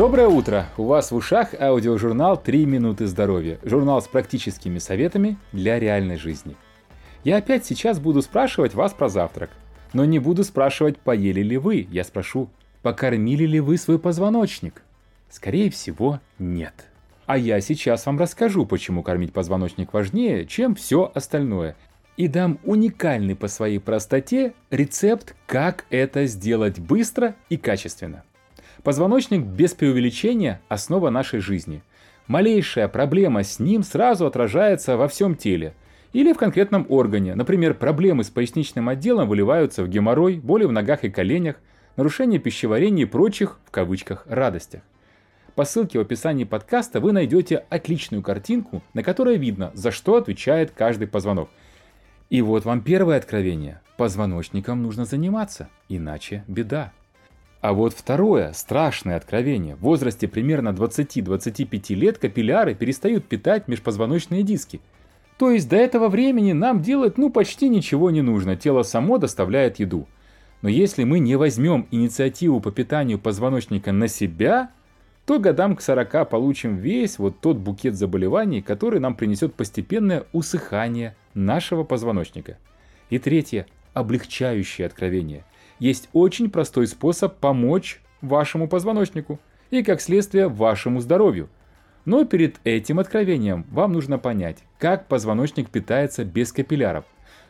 Доброе утро! У вас в ушах аудиожурнал «Три минуты здоровья». Журнал с практическими советами для реальной жизни. Я опять сейчас буду спрашивать вас про завтрак. Но не буду спрашивать, поели ли вы. Я спрошу, покормили ли вы свой позвоночник? Скорее всего, нет. А я сейчас вам расскажу, почему кормить позвоночник важнее, чем все остальное. И дам уникальный по своей простоте рецепт, как это сделать быстро и качественно. Позвоночник без преувеличения – основа нашей жизни. Малейшая проблема с ним сразу отражается во всем теле или в конкретном органе. Например, проблемы с поясничным отделом выливаются в геморрой, боли в ногах и коленях, нарушение пищеварения и прочих, в кавычках, радостях. По ссылке в описании подкаста вы найдете отличную картинку, на которой видно, за что отвечает каждый позвонок. И вот вам первое откровение. Позвоночником нужно заниматься, иначе беда. А вот второе, страшное откровение. В возрасте примерно 20-25 лет капилляры перестают питать межпозвоночные диски. То есть до этого времени нам делать ну почти ничего не нужно, тело само доставляет еду. Но если мы не возьмем инициативу по питанию позвоночника на себя, то годам к 40 получим весь вот тот букет заболеваний, который нам принесет постепенное усыхание нашего позвоночника. И третье, облегчающее откровение есть очень простой способ помочь вашему позвоночнику и, как следствие, вашему здоровью. Но перед этим откровением вам нужно понять, как позвоночник питается без капилляров.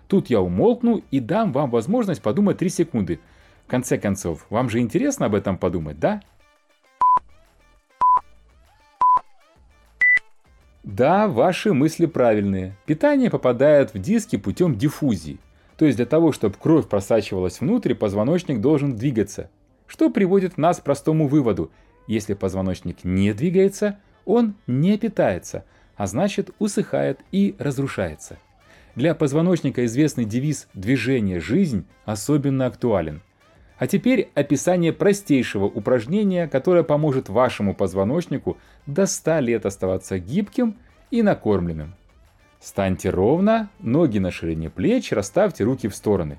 Тут я умолкну и дам вам возможность подумать 3 секунды. В конце концов, вам же интересно об этом подумать, да? Да, ваши мысли правильные. Питание попадает в диски путем диффузии. То есть для того, чтобы кровь просачивалась внутрь, позвоночник должен двигаться. Что приводит нас к простому выводу. Если позвоночник не двигается, он не питается, а значит усыхает и разрушается. Для позвоночника известный девиз «движение – жизнь» особенно актуален. А теперь описание простейшего упражнения, которое поможет вашему позвоночнику до 100 лет оставаться гибким и накормленным. Станьте ровно, ноги на ширине плеч, расставьте руки в стороны.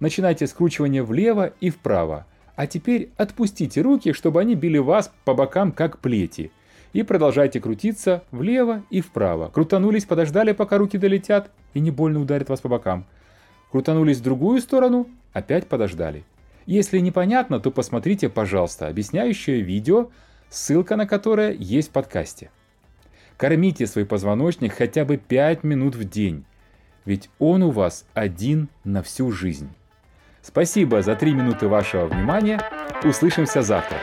Начинайте скручивание влево и вправо. А теперь отпустите руки, чтобы они били вас по бокам, как плети. И продолжайте крутиться влево и вправо. Крутанулись, подождали, пока руки долетят и не больно ударят вас по бокам. Крутанулись в другую сторону, опять подождали. Если непонятно, то посмотрите, пожалуйста, объясняющее видео, ссылка на которое есть в подкасте. Кормите свой позвоночник хотя бы 5 минут в день, ведь он у вас один на всю жизнь. Спасибо за 3 минуты вашего внимания. Услышимся завтра.